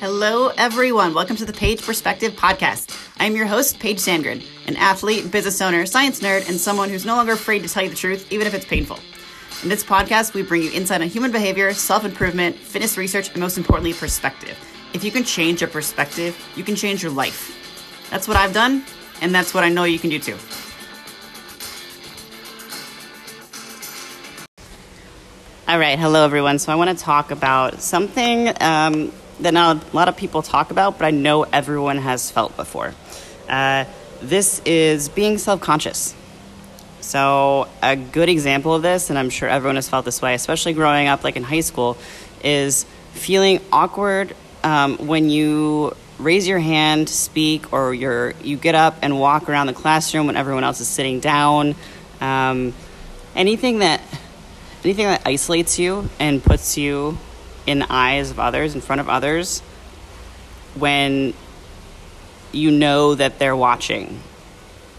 Hello, everyone. Welcome to the Paige Perspective Podcast. I'm your host, Paige Sandgren, an athlete, business owner, science nerd, and someone who's no longer afraid to tell you the truth, even if it's painful. In this podcast, we bring you insight on human behavior, self improvement, fitness research, and most importantly, perspective. If you can change your perspective, you can change your life. That's what I've done, and that's what I know you can do too. All right, hello everyone. So I want to talk about something um, that not a lot of people talk about, but I know everyone has felt before. Uh, this is being self conscious. So, a good example of this, and I'm sure everyone has felt this way, especially growing up like in high school, is feeling awkward um, when you raise your hand, speak, or you're, you get up and walk around the classroom when everyone else is sitting down. Um, anything that anything that isolates you and puts you in the eyes of others, in front of others, when you know that they're watching.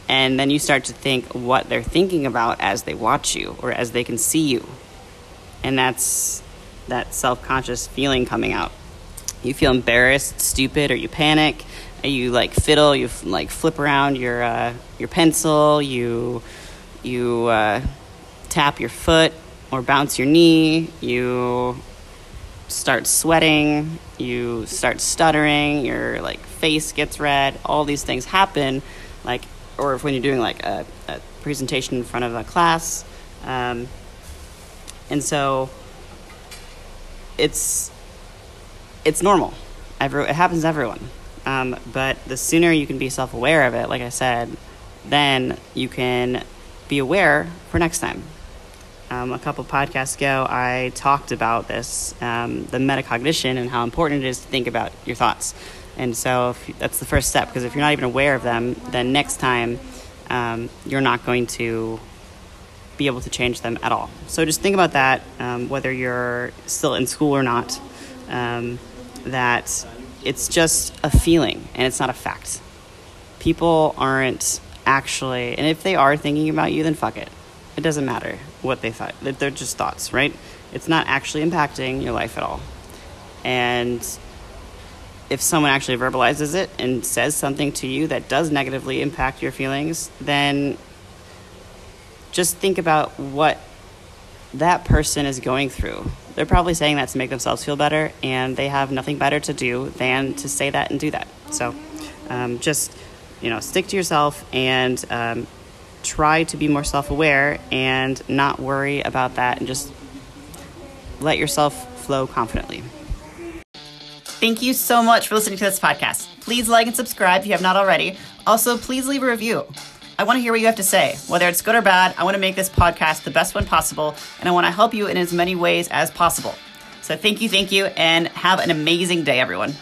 And then you start to think what they're thinking about as they watch you or as they can see you. And that's that self conscious feeling coming out. You feel embarrassed, stupid, or you panic. You like fiddle, you like flip around your uh, your pencil, you you uh, tap your foot or bounce your knee, you start sweating, you start stuttering, your like face gets red, all these things happen, like or if when you're doing like a, a presentation in front of a class, um, and so it's it's normal. Every, it happens to everyone. Um, but the sooner you can be self aware of it, like I said, then you can be aware for next time. Um, a couple podcasts ago, I talked about this, um, the metacognition, and how important it is to think about your thoughts. And so if, that's the first step, because if you're not even aware of them, then next time um, you're not going to be able to change them at all. So just think about that, um, whether you're still in school or not, um, that it's just a feeling and it's not a fact. People aren't actually, and if they are thinking about you, then fuck it. It doesn't matter what they thought. They're just thoughts, right? It's not actually impacting your life at all. And if someone actually verbalizes it and says something to you that does negatively impact your feelings, then just think about what that person is going through. They're probably saying that to make themselves feel better, and they have nothing better to do than to say that and do that. So um, just, you know, stick to yourself and um, try to be more self aware and not worry about that and just let yourself flow confidently. Thank you so much for listening to this podcast. Please like and subscribe if you have not already. Also, please leave a review. I want to hear what you have to say. Whether it's good or bad, I want to make this podcast the best one possible, and I want to help you in as many ways as possible. So, thank you, thank you, and have an amazing day, everyone.